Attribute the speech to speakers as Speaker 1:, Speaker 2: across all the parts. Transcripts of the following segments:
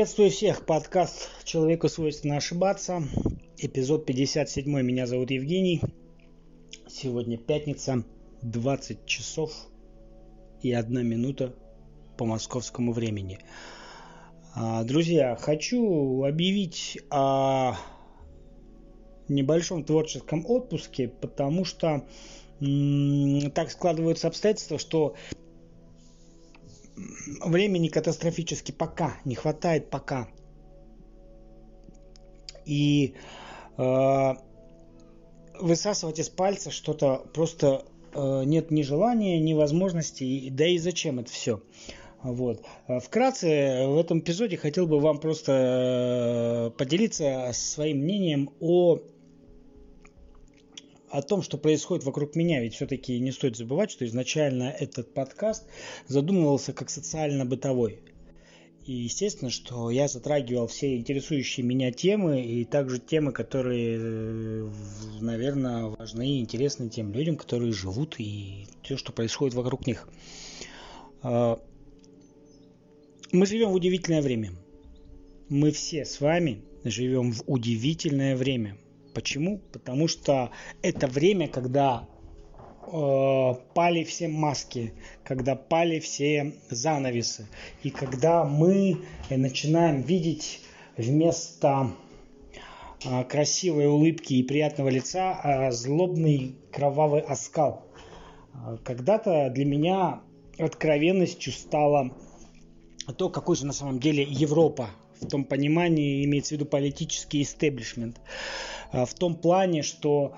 Speaker 1: Приветствую всех. Подкаст «Человеку свойственно ошибаться». Эпизод 57. Меня зовут Евгений. Сегодня пятница, 20 часов и 1 минута по московскому времени. А, друзья, хочу объявить о небольшом творческом отпуске, потому что так складываются обстоятельства, что времени катастрофически пока не хватает пока. И э, высасывать из пальца что-то просто э, нет ни желания, ни возможности, да и зачем это все. Вот. Вкратце в этом эпизоде хотел бы вам просто э, поделиться своим мнением о о том, что происходит вокруг меня, ведь все-таки не стоит забывать, что изначально этот подкаст задумывался как социально-бытовой. И естественно, что я затрагивал все интересующие меня темы и также темы, которые, э, наверное, важны и интересны тем людям, которые живут и все, что происходит вокруг них. А, мы живем в удивительное время. Мы все с вами живем в удивительное время – Почему? Потому что это время, когда э, пали все маски, когда пали все занавесы, и когда мы начинаем видеть вместо э, красивой улыбки и приятного лица э, злобный кровавый оскал. Э, когда-то для меня откровенностью стало то, какой же на самом деле Европа в том понимании имеется в виду политический истеблишмент. А, в том плане, что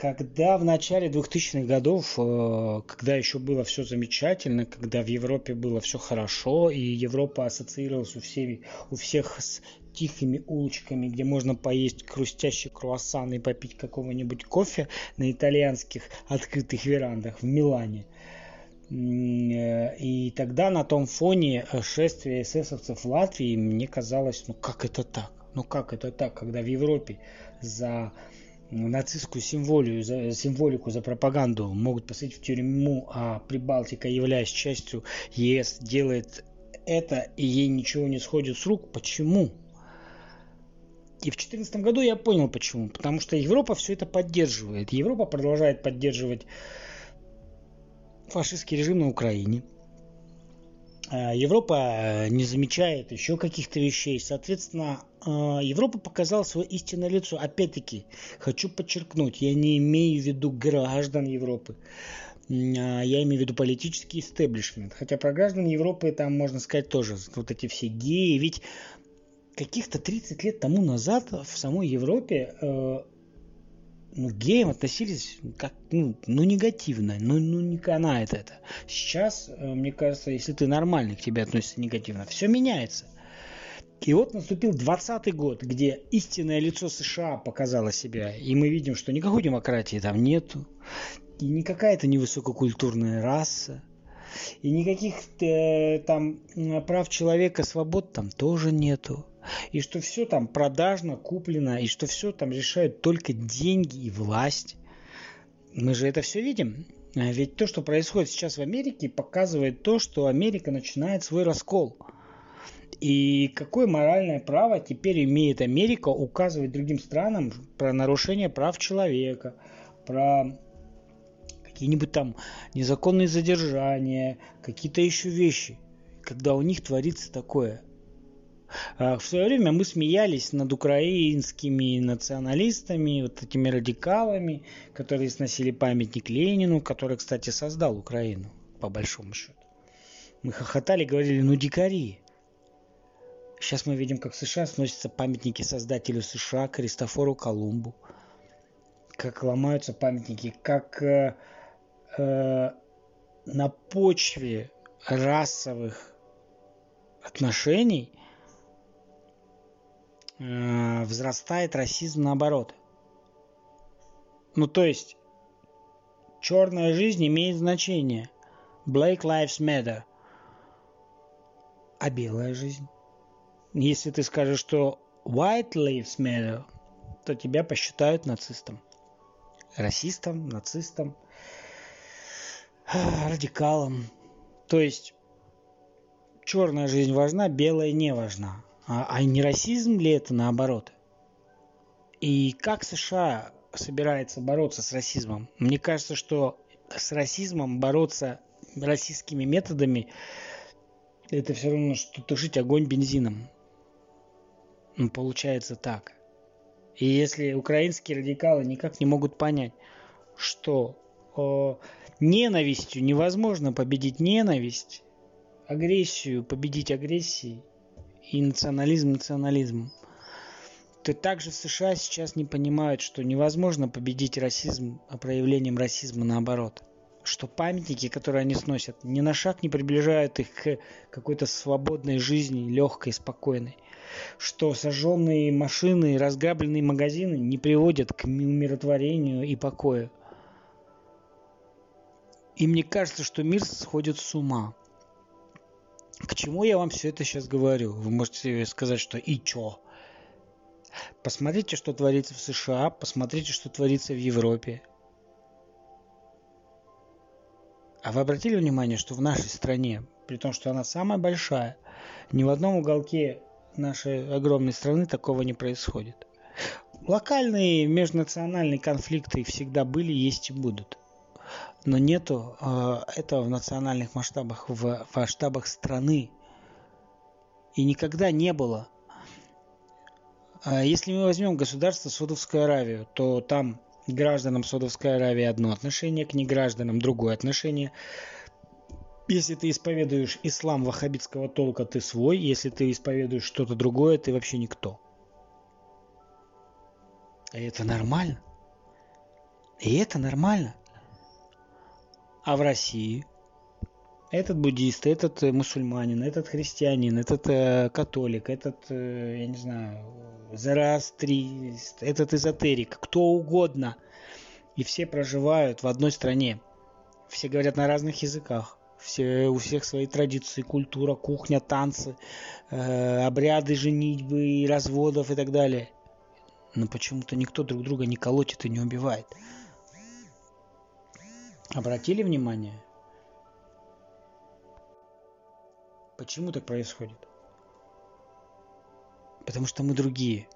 Speaker 1: когда в начале 2000-х годов, э, когда еще было все замечательно, когда в Европе было все хорошо, и Европа ассоциировалась у, всеми, у всех с тихими улочками, где можно поесть хрустящий круассан и попить какого-нибудь кофе на итальянских открытых верандах в Милане – и тогда на том фоне э, шествия эсэсовцев в Латвии мне казалось, ну как это так? Ну как это так, когда в Европе за нацистскую символию, за символику, за пропаганду могут посадить в тюрьму, а Прибалтика, являясь частью ЕС, делает это, и ей ничего не сходит с рук. Почему? И в 2014 году я понял почему. Потому что Европа все это поддерживает. Европа продолжает поддерживать фашистский режим на Украине. А, Европа э, не замечает еще каких-то вещей. Соответственно, а, Европа показала свое истинное лицо. Опять-таки, хочу подчеркнуть, я не имею в виду граждан Европы. Я имею в виду политический истеблишмент. Хотя про граждан Европы там можно сказать тоже. Вот эти все геи. Ведь каких-то 30 лет тому назад в самой Европе э, ну, геям относились как, ну, ну негативно, ну, ну не канает это. Сейчас, э, мне кажется, если ты нормальный, к тебе относится негативно, все меняется. И вот наступил 20 год, где истинное лицо США показало себя, и мы видим, что никакой демократии там нету, и никакая это не высококультурная раса, и никаких э, там прав человека, свобод там тоже нету и что все там продажно, куплено, и что все там решают только деньги и власть. Мы же это все видим. А ведь то, что происходит сейчас в Америке, показывает то, что Америка начинает свой раскол. И какое моральное право теперь имеет Америка указывать другим странам про нарушение прав человека, про какие-нибудь там незаконные задержания, какие-то еще вещи, когда у них творится такое – в свое время мы смеялись над украинскими националистами, вот такими радикалами, которые сносили памятник Ленину, который, кстати, создал Украину, по большому счету. Мы хохотали, говорили, ну дикари. Сейчас мы видим, как в США сносятся памятники создателю США Кристофору Колумбу. Как ломаются памятники, как э, э, на почве расовых отношений э, возрастает расизм наоборот. Ну то есть черная жизнь имеет значение. Black Lives Matter. А белая жизнь? Если ты скажешь, что White Lives Matter, то тебя посчитают нацистом. Расистом, нацистом, радикалом. То есть черная жизнь важна, белая не важна. А, а не расизм ли это наоборот? И как США собирается бороться с расизмом? Мне кажется, что с расизмом бороться российскими методами это все равно, что тушить огонь бензином. Ну, получается так. И если украинские радикалы никак не могут понять, что о, ненавистью невозможно победить ненависть, агрессию победить агрессией и национализм национализмом, то также в США сейчас не понимают, что невозможно победить расизм а проявлением расизма наоборот. Что памятники, которые они сносят, ни на шаг не приближают их к какой-то свободной жизни, легкой, спокойной что сожженные машины и разграбленные магазины не приводят к умиротворению и покою. И мне кажется, что мир сходит с ума. К чему я вам все это сейчас говорю? Вы можете сказать, что и чё? Посмотрите, что творится в США, посмотрите, что творится в Европе. А вы обратили внимание, что в нашей стране, при том, что она самая большая, ни в одном уголке нашей огромной страны такого не происходит. Локальные межнациональные конфликты всегда были, есть и будут. Но нету э, этого в национальных масштабах, в масштабах страны. И никогда не было. А если мы возьмем государство Саудовскую Аравию, то там гражданам Саудовской Аравии одно отношение, к негражданам другое отношение. Если ты исповедуешь ислам ваххабитского толка, ты свой. Если ты исповедуешь что-то другое, ты вообще никто. И это нормально. И это нормально. А в России этот буддист, этот мусульманин, этот христианин, этот э, католик, этот, э, я не знаю, зороастрист, этот эзотерик, кто угодно. И все проживают в одной стране. Все говорят на разных языках все, у всех свои традиции, культура, кухня, танцы, э, обряды женитьбы, разводов и так далее. Но почему-то никто друг друга не колотит и не убивает. Обратили внимание? Почему так происходит? Потому что мы другие.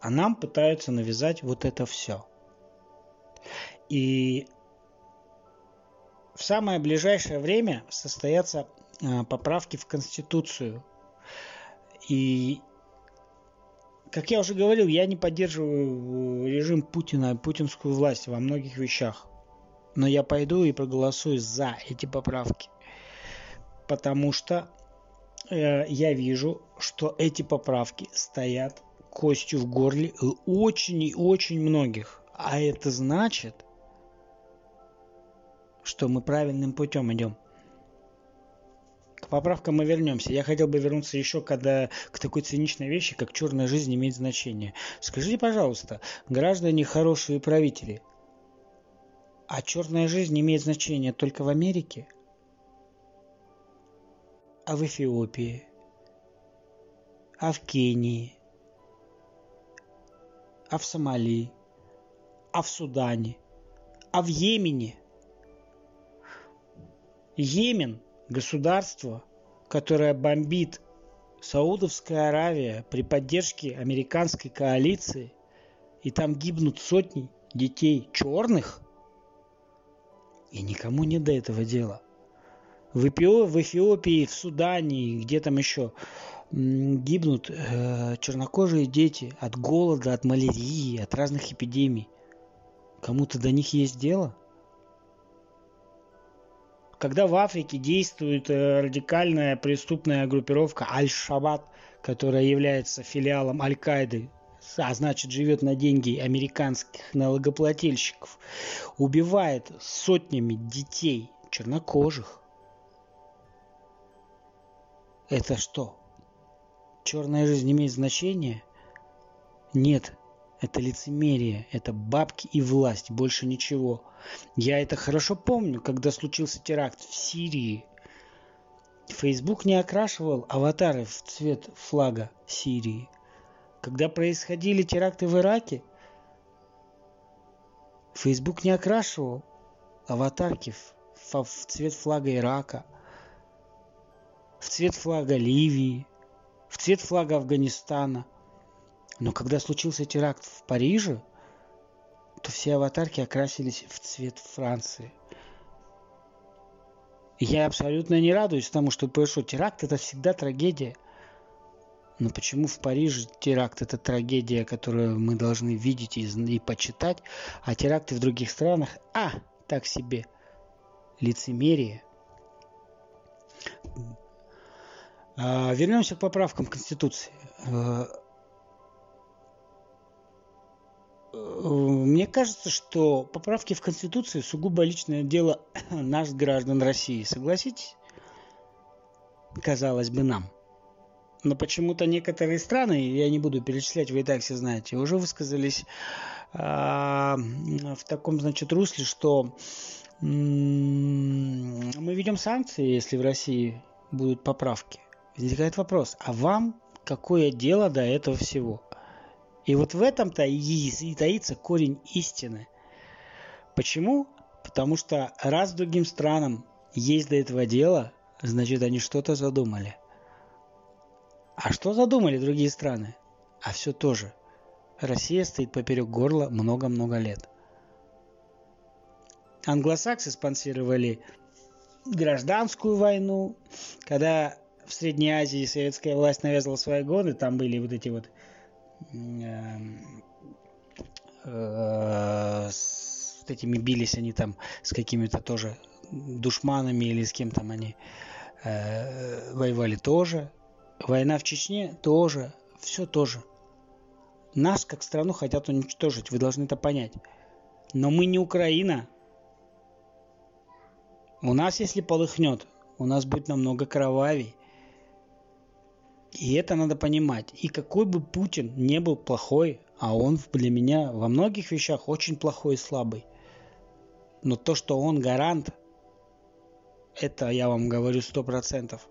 Speaker 1: А нам пытаются навязать вот это все. И в самое ближайшее время состоятся а, поправки в Конституцию. И, как я уже говорил, я не поддерживаю режим Путина, путинскую власть во многих вещах. Но я пойду и проголосую за эти поправки. Потому что э, я вижу, что эти поправки стоят костью в горле очень и очень многих. А это значит, что мы правильным путем идем. К поправкам мы вернемся. Я хотел бы вернуться еще когда, к такой циничной вещи, как черная жизнь имеет значение. Скажите, пожалуйста, граждане хорошие правители, а черная жизнь имеет значение только в Америке? А в Эфиопии? А в Кении? А в Сомали? А в Судане? А в Йемене? Йемен – государство, которое бомбит Саудовская Аравия при поддержке американской коалиции, и там гибнут сотни детей черных, и никому не до этого дела. В, Эпио, в Эфиопии, в Судане, где там еще гибнут э, чернокожие дети от голода, от малярии, от разных эпидемий. Кому-то до них есть дело? когда в Африке действует э, радикальная преступная группировка Аль-Шабат, которая является филиалом Аль-Каиды, а значит живет на деньги американских налогоплательщиков, убивает сотнями детей чернокожих. Это что? Черная жизнь имеет значение? Нет, это лицемерие, это бабки и власть, больше ничего. Я это хорошо помню, когда случился теракт в Сирии. Facebook не окрашивал аватары в цвет флага Сирии. Когда происходили теракты в Ираке, Facebook не окрашивал аватарки в, в цвет флага Ирака. в цвет флага Ливии, в цвет флага Афганистана. Но когда случился теракт в Париже, то все аватарки окрасились в цвет Франции. я абсолютно не радуюсь тому, что произошел теракт. Это всегда трагедия. Но почему в Париже теракт – это трагедия, которую мы должны видеть и, и почитать, а теракты в других странах – а, так себе, лицемерие. А, вернемся к поправкам Конституции. А, мне кажется, что поправки в Конституции сугубо личное дело нас, граждан России. Согласитесь? Казалось бы, нам – но почему-то некоторые страны, я не буду перечислять, вы и так все знаете, уже высказались а, в таком, значит, русле, что мы ведем санкции, если в России будут поправки. Возникает вопрос, а вам какое дело до этого всего? И вот в этом-то и, и таится корень истины. Почему? Потому что раз другим странам есть до этого дело, значит они что-то задумали. А что задумали другие страны? А все то же. Россия стоит поперек горла много-много лет. Англосаксы спонсировали гражданскую войну, когда в Средней Азии советская власть навязывала свои годы, там были вот эти вот эм, э, с этими бились они там с какими-то тоже душманами или с кем там они э, воевали тоже. Война в Чечне тоже, все тоже. Нас, как страну, хотят уничтожить, вы должны это понять. Но мы не Украина. У нас, если полыхнет, у нас будет намного кровавей. И это надо понимать. И какой бы Путин не был плохой, а он для меня во многих вещах очень плохой и слабый. Но то, что он гарант, это я вам говорю сто процентов.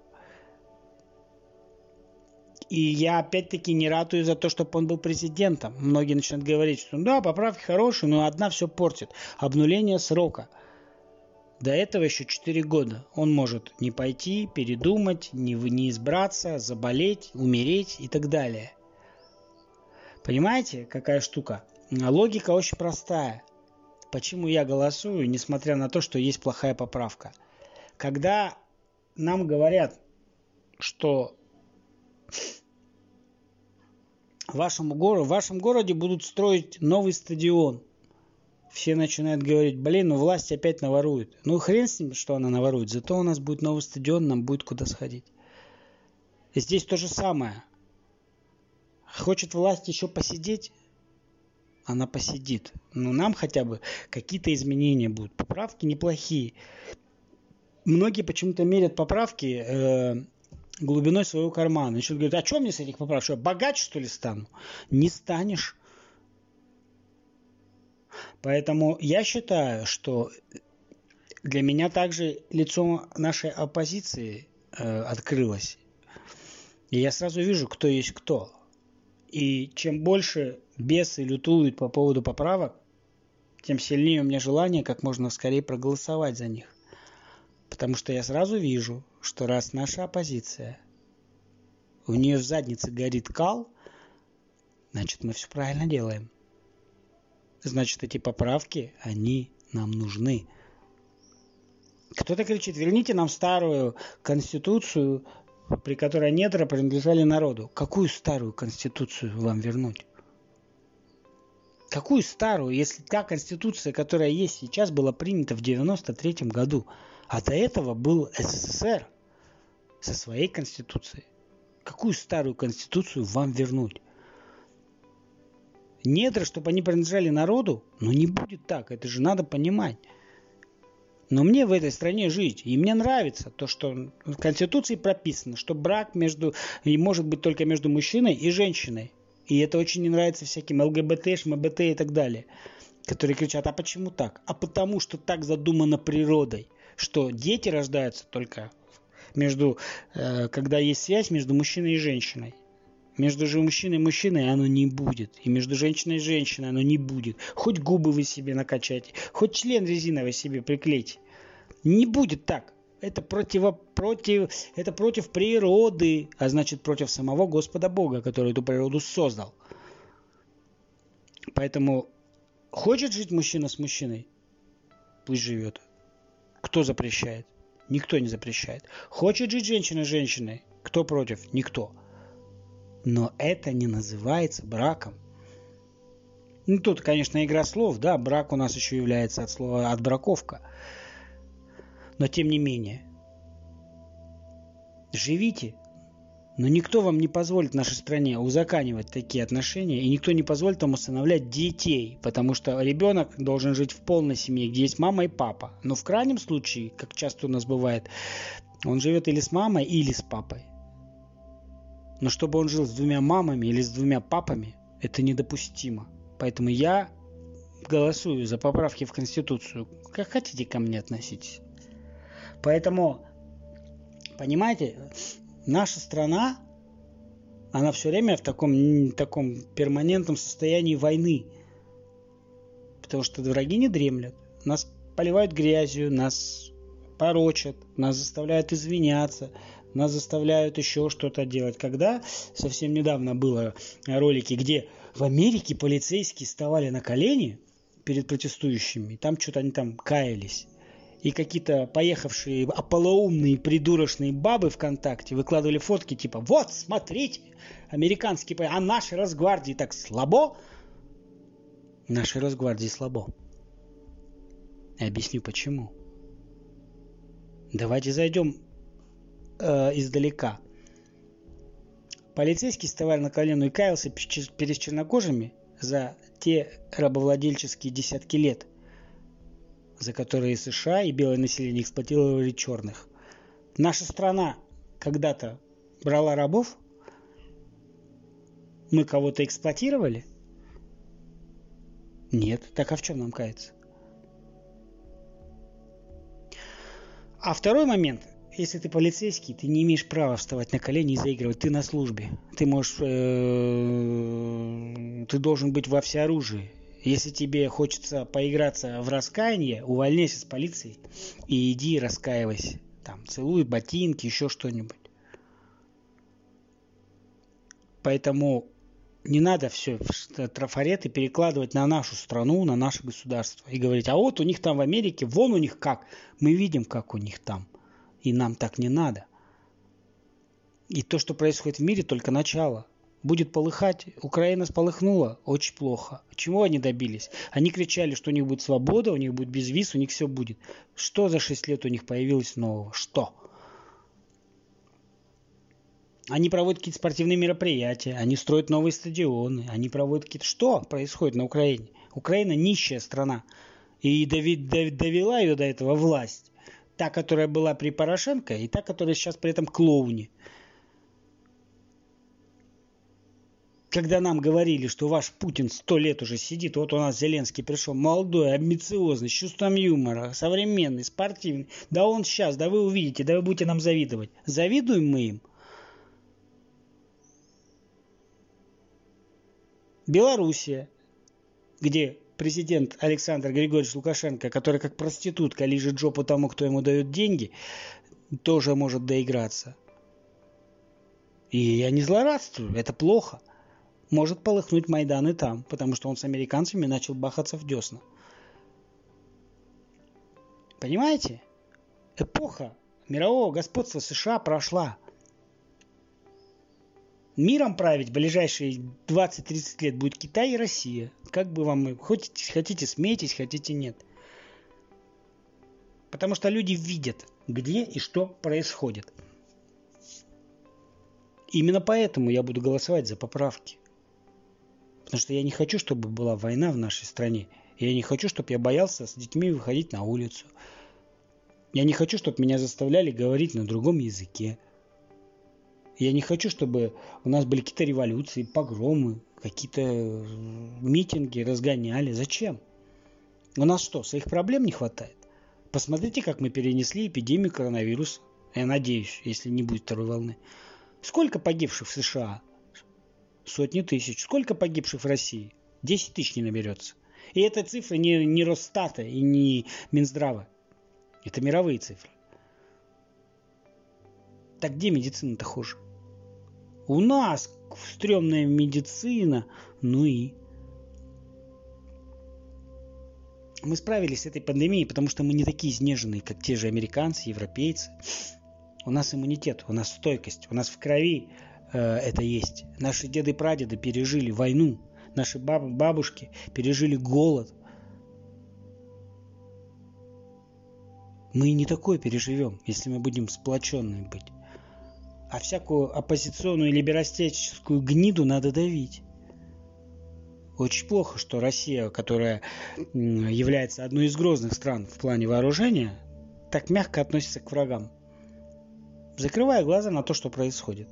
Speaker 1: И я опять-таки не ратую за то, чтобы он был президентом. Многие начинают говорить, что да, поправки хорошие, но одна все портит. Обнуление срока. До этого еще 4 года. Он может не пойти, передумать, не, не избраться, заболеть, умереть и так далее. Понимаете, какая штука? Логика очень простая. Почему я голосую, несмотря на то, что есть плохая поправка? Когда нам говорят, что вашему городу, в вашем городе будут строить новый стадион. Все начинают говорить, блин, ну власть опять наворует. Ну хрен с ним, что она наворует. Зато у нас будет новый стадион, нам будет куда сходить. И здесь то же самое. Хочет власть еще посидеть, она посидит. Но нам хотя бы какие-то изменения будут. Поправки неплохие. Многие почему-то мерят поправки э, глубиной своего кармана. Еще говорит, а что мне с этих поправок? Что, богаче, что ли, стану? Не станешь. Поэтому я считаю, что для меня также лицо нашей оппозиции э, открылось. И я сразу вижу, кто есть кто. И чем больше бесы лютуют по поводу поправок, тем сильнее у меня желание как можно скорее проголосовать за них. Потому что я сразу вижу, что раз наша оппозиция, у нее в заднице горит кал, значит мы все правильно делаем. Значит эти поправки, они нам нужны. Кто-то кричит, верните нам старую конституцию, при которой недра принадлежали народу. Какую старую конституцию вам вернуть? Какую старую, если та конституция, которая есть сейчас, была принята в 93 году? А до этого был СССР со своей конституцией. Какую старую конституцию вам вернуть? Недра, чтобы они принадлежали народу? Ну не будет так, это же надо понимать. Но мне в этой стране жить, и мне нравится то, что в Конституции прописано, что брак между, и может быть только между мужчиной и женщиной. И это очень не нравится всяким ЛГБТ, ШМБТ и так далее, которые кричат, а почему так? А потому что так задумано природой – что дети рождаются только между, э, когда есть связь между мужчиной и женщиной. Между же мужчиной и мужчиной оно не будет. И между женщиной и женщиной оно не будет. Хоть губы вы себе накачайте, хоть член резиновый себе приклейте. Не будет так. Это против, против, это против природы, а значит против самого Господа Бога, который эту природу создал. Поэтому хочет жить мужчина с мужчиной, пусть живет. Кто запрещает? Никто не запрещает. Хочет жить женщина с женщиной? Кто против? Никто. Но это не называется браком. Ну, тут, конечно, игра слов, да, брак у нас еще является от слова отбраковка. Но тем не менее, живите, но никто вам не позволит нашей стране узаканивать такие отношения, и никто не позволит вам усыновлять детей, потому что ребенок должен жить в полной семье, где есть мама и папа. Но в крайнем случае, как часто у нас бывает, он живет или с мамой, или с папой. Но чтобы он жил с двумя мамами или с двумя папами, это недопустимо. Поэтому я голосую за поправки в Конституцию. Как хотите ко мне относитесь. Поэтому, понимаете, наша страна, она все время в таком, таком перманентном состоянии войны. Потому что враги не дремлят. Нас поливают грязью, нас порочат, нас заставляют извиняться, нас заставляют еще что-то делать. Когда совсем недавно было ролики, где в Америке полицейские вставали на колени перед протестующими, там что-то они там каялись. И какие-то поехавшие ополоумные придурочные бабы ВКонтакте выкладывали фотки типа «Вот, смотрите, американские, а наши Росгвардии так слабо». Наши Росгвардии слабо. Я объясню почему. Давайте зайдем э, издалека. Полицейский вставал на колено и каялся перед чернокожими за те рабовладельческие десятки лет, за которые США и белое население эксплуатировали черных. Наша страна когда-то брала рабов? Мы кого-то эксплуатировали? Нет. Так а в чем нам каяться? А второй момент – если ты полицейский, ты не имеешь права вставать на колени и заигрывать. Ты на службе. Ты можешь... Э, ты должен быть во всеоружии. Если тебе хочется поиграться в раскаяние, увольняйся с полиции и иди раскаивайся. Там, целуй ботинки, еще что-нибудь. Поэтому не надо все трафареты перекладывать на нашу страну, на наше государство и говорить, а вот у них там в Америке, вон у них как. Мы видим, как у них там. И нам так не надо. И то, что происходит в мире, только начало. Будет полыхать. Украина сполыхнула. Очень плохо. Чего они добились? Они кричали, что у них будет свобода, у них будет безвиз, у них все будет. Что за 6 лет у них появилось нового? Что? Они проводят какие-то спортивные мероприятия, они строят новые стадионы, они проводят какие-то... Что происходит на Украине? Украина нищая страна. И довела ее до этого власть. Та, которая была при Порошенко, и та, которая сейчас при этом клоуне. Когда нам говорили, что ваш Путин сто лет уже сидит, вот у нас Зеленский пришел, молодой, амбициозный, с чувством юмора, современный, спортивный. Да он сейчас, да вы увидите, да вы будете нам завидовать. Завидуем мы им? Белоруссия, где президент Александр Григорьевич Лукашенко, который как проститутка лежит жопу тому, кто ему дает деньги, тоже может доиграться. И я не злорадствую, это плохо. Может полыхнуть Майдан и там, потому что он с американцами начал бахаться в десна. Понимаете? Эпоха мирового господства США прошла миром править ближайшие 20-30 лет будет Китай и Россия. Как бы вам, хотите, хотите смейтесь, хотите нет. Потому что люди видят, где и что происходит. Именно поэтому я буду голосовать за поправки. Потому что я не хочу, чтобы была война в нашей стране. Я не хочу, чтобы я боялся с детьми выходить на улицу. Я не хочу, чтобы меня заставляли говорить на другом языке. Я не хочу, чтобы у нас были какие-то революции, погромы, какие-то э, митинги разгоняли. Зачем? У нас что, своих проблем не хватает? Посмотрите, как мы перенесли эпидемию коронавируса. Я надеюсь, если не будет второй волны. Сколько погибших в США? Сотни тысяч. Сколько погибших в России? Десять тысяч не наберется. И это цифры не, не Росстата и не Минздрава. Это мировые цифры. Так где медицина-то хуже? У нас стрёмная медицина, ну и... Мы справились с этой пандемией, потому что мы не такие изнеженные, как те же американцы, европейцы. У нас иммунитет, у нас стойкость, у нас в крови это есть. Наши деды и прадеды пережили войну, наши баб, бабушки пережили голод. Мы не такое переживем, если мы будем сплоченными быть. А всякую оппозиционную либерастическую гниду надо давить. Очень плохо, что Россия, которая является одной из грозных стран в плане вооружения, так мягко относится к врагам, закрывая глаза на то, что происходит.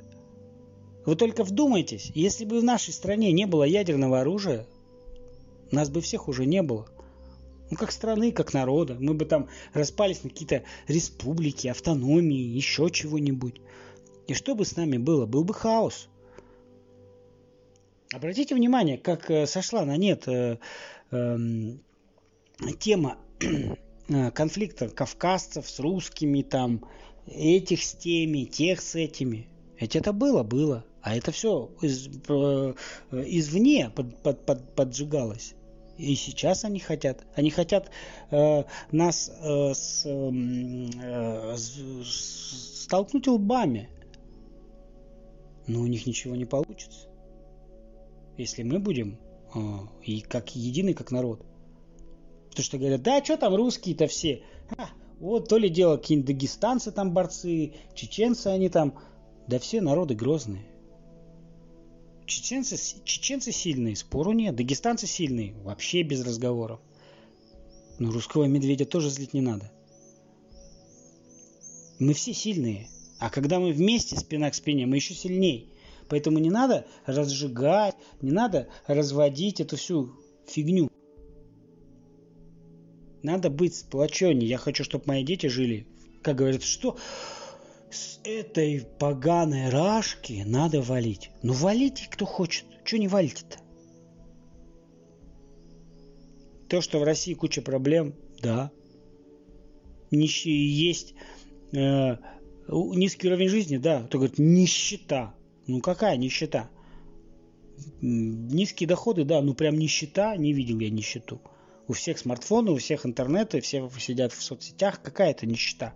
Speaker 1: Вы только вдумайтесь, если бы в нашей стране не было ядерного оружия, нас бы всех уже не было. Ну, как страны, как народа. Мы бы там распались на какие-то республики, автономии, еще чего-нибудь. И что бы с нами было? Был бы хаос. Обратите внимание, как э, сошла на нет э, э, тема конфликта кавказцев с русскими, там, этих с теми, тех с этими. Ведь это было, было. А это все из, э, извне под, под, под, поджигалось. И сейчас они хотят. Они хотят э, нас э, с, э, с, столкнуть лбами. Но у них ничего не получится если мы будем э, и как единый, как народ. Потому что говорят, да, что там русские-то все? А, вот то ли дело какие-нибудь дагестанцы там борцы, чеченцы они там. Да все народы грозные. Чеченцы, чеченцы сильные, спору нет. Дагестанцы сильные, вообще без разговоров. Но русского медведя тоже злить не надо. Мы все сильные. А когда мы вместе спина к спине, мы еще сильнее. Поэтому не надо разжигать, не надо разводить эту всю фигню. Надо быть сплоченнее. Я хочу, чтобы мои дети жили, как говорят, что с этой поганой рашки надо валить. Ну валите, кто хочет. Что не валите-то? То, что в России куча проблем, да. Есть э, низкий уровень жизни, да. Кто говорит, нищета. Ну какая нищета? Низкие доходы, да, ну прям нищета, не видел я нищету. У всех смартфоны, у всех интернеты, все сидят в соцсетях, какая это нищета?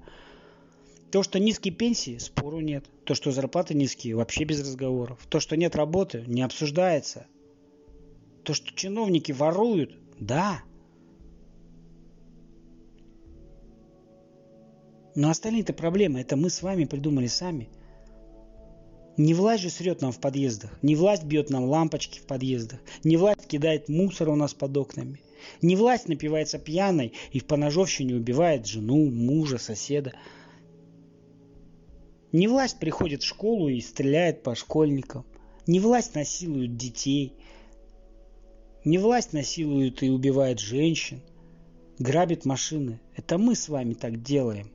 Speaker 1: То, что низкие пенсии, спору нет. То, что зарплаты низкие, вообще без разговоров. То, что нет работы, не обсуждается. То, что чиновники воруют, да. Но остальные-то проблемы, это мы с вами придумали сами – не власть же срет нам в подъездах, не власть бьет нам лампочки в подъездах, не власть кидает мусор у нас под окнами, не власть напивается пьяной и в поножовщине убивает жену, мужа, соседа. Не власть приходит в школу и стреляет по школьникам. Не власть насилует детей. Не власть насилует и убивает женщин. Грабит машины. Это мы с вами так делаем.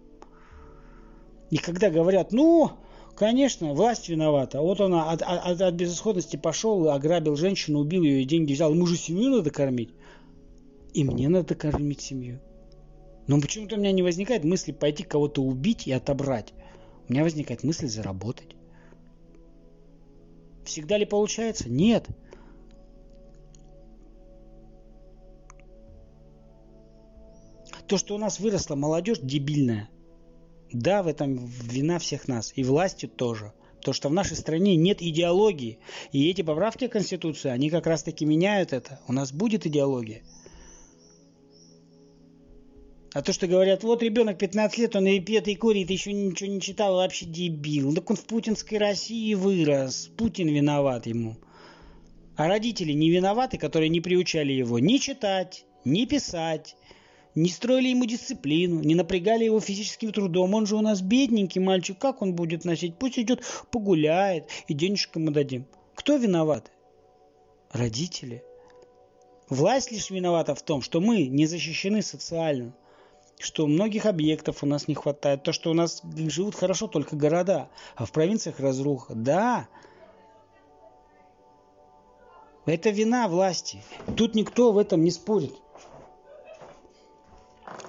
Speaker 1: И когда говорят, ну, Конечно, власть виновата. Вот она от, от, от безысходности пошел, ограбил женщину, убил ее, и деньги взял. Ему же семью надо кормить. И мне надо кормить семью. Но почему-то у меня не возникает мысли пойти кого-то убить и отобрать. У меня возникает мысль заработать. Всегда ли получается? Нет. То, что у нас выросла молодежь дебильная, да, в этом вина всех нас. И власти тоже. То, что в нашей стране нет идеологии. И эти поправки к Конституции, они как раз таки меняют это. У нас будет идеология. А то, что говорят, вот ребенок 15 лет, он и пьет, и курит, еще ничего не читал, вообще дебил. Так он в путинской России вырос. Путин виноват ему. А родители не виноваты, которые не приучали его ни читать, ни писать, не строили ему дисциплину, не напрягали его физическим трудом. Он же у нас бедненький мальчик, как он будет носить? Пусть идет погуляет, и денежку ему дадим. Кто виноват? Родители. Власть лишь виновата в том, что мы не защищены социально, что многих объектов у нас не хватает, то, что у нас живут хорошо только города, а в провинциях разруха. Да, это вина власти. Тут никто в этом не спорит.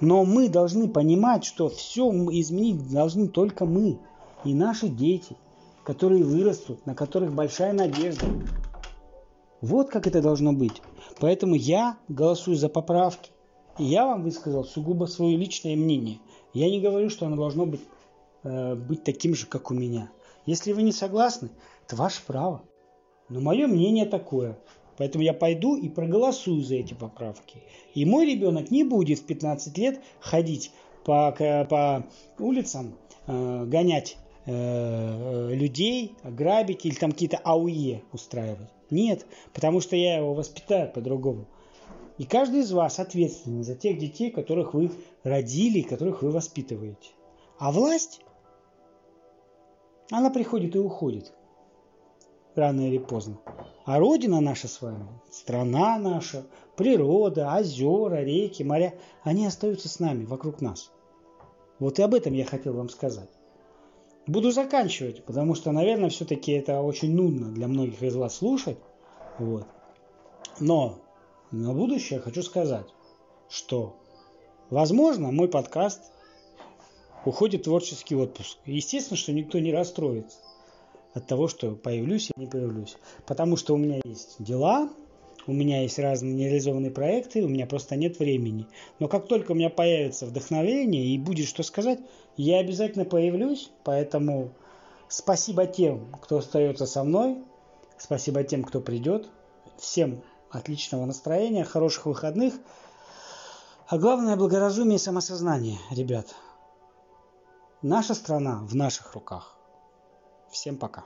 Speaker 1: Но мы должны понимать, что все изменить должны только мы. и наши дети, которые вырастут, на которых большая надежда. Вот как это должно быть. Поэтому я голосую за поправки. Я вам высказал сугубо свое личное мнение. Я не говорю, что оно должно быть, э, быть таким же, как у меня. Если вы не согласны, это ваше право. Но мое мнение такое. Поэтому я пойду и проголосую за эти поправки. И мой ребенок не будет в 15 лет ходить по, по улицам, э, гонять э, людей, грабить или там какие-то АУЕ устраивать. Нет, потому что я его воспитаю по-другому. И каждый из вас ответственен за тех детей, которых вы родили, которых вы воспитываете. А власть, она приходит и уходит. Рано или поздно. А Родина наша с вами, страна наша, природа, озера, реки, моря, они остаются с нами, вокруг нас. Вот и об этом я хотел вам сказать. Буду заканчивать, потому что, наверное, все-таки это очень нудно для многих из вас слушать. Вот. Но на будущее хочу сказать, что, возможно, мой подкаст уходит в творческий отпуск. Естественно, что никто не расстроится от того, что появлюсь или не появлюсь. Потому что у меня есть дела, у меня есть разные нереализованные проекты, у меня просто нет времени. Но как только у меня появится вдохновение и будет что сказать, я обязательно появлюсь. Поэтому спасибо тем, кто остается со мной. Спасибо тем, кто придет. Всем отличного настроения, хороших выходных. А главное благоразумие и самосознание, ребят. Наша страна в наших руках. Всем пока.